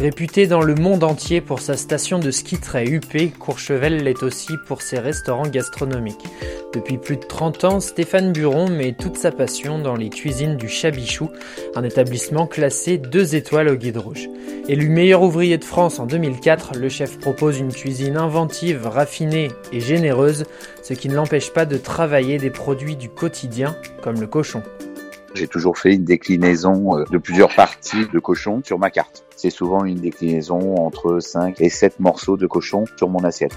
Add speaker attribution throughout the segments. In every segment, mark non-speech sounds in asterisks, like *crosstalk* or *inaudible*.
Speaker 1: Réputé dans le monde entier pour sa station de ski très huppée, Courchevel l'est aussi pour ses restaurants gastronomiques. Depuis plus de 30 ans, Stéphane Buron met toute sa passion dans les cuisines du Chabichou, un établissement classé 2 étoiles au guide rouge. Élu meilleur ouvrier de France en 2004, le chef propose une cuisine inventive, raffinée et généreuse, ce qui ne l'empêche pas de travailler des produits du quotidien, comme le cochon.
Speaker 2: J'ai toujours fait une déclinaison euh, de plusieurs parties de cochon sur ma carte. C'est souvent une déclinaison entre 5 et 7 morceaux de cochon sur mon assiette.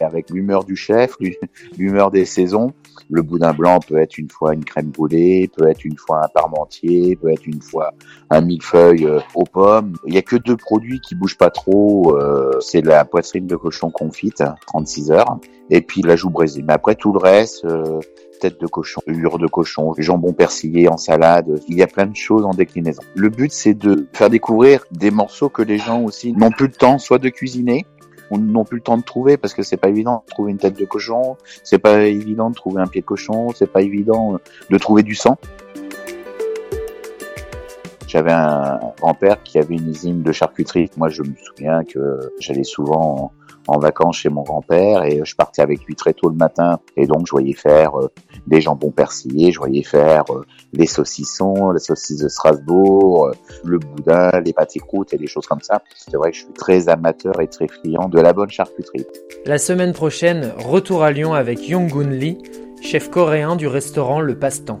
Speaker 2: Avec l'humeur du chef, *laughs* l'humeur des saisons, le boudin blanc peut être une fois une crème brûlée, peut être une fois un parmentier, peut être une fois un millefeuille euh, aux pommes. Il y a que deux produits qui bougent pas trop, euh, c'est la poitrine de cochon confite, 36 heures, et puis la joue braisée. Mais après tout le reste, euh, tête de cochon, hure de cochon, jambon persillé en salade. Il y a plein de choses en déclinaison. Le but, c'est de faire découvrir des morceaux que les gens aussi n'ont plus le temps, soit de cuisiner, n'ont plus le temps de trouver parce que c'est pas évident de trouver une tête de cochon, c'est pas évident de trouver un pied de cochon, c'est pas évident de trouver du sang. J'avais un grand-père qui avait une usine de charcuterie. Moi, je me souviens que j'allais souvent en, vacances chez mon grand-père et je partais avec lui très tôt le matin. Et donc, je voyais faire euh, des jambons persillés, je voyais faire euh, les saucissons, les saucisses de Strasbourg, euh, le boudin, les pâtés croûtes et des choses comme ça. C'est vrai que je suis très amateur et très friand de la bonne charcuterie.
Speaker 1: La semaine prochaine, retour à Lyon avec Yong-gun Lee, chef coréen du restaurant Le Passe-Temps.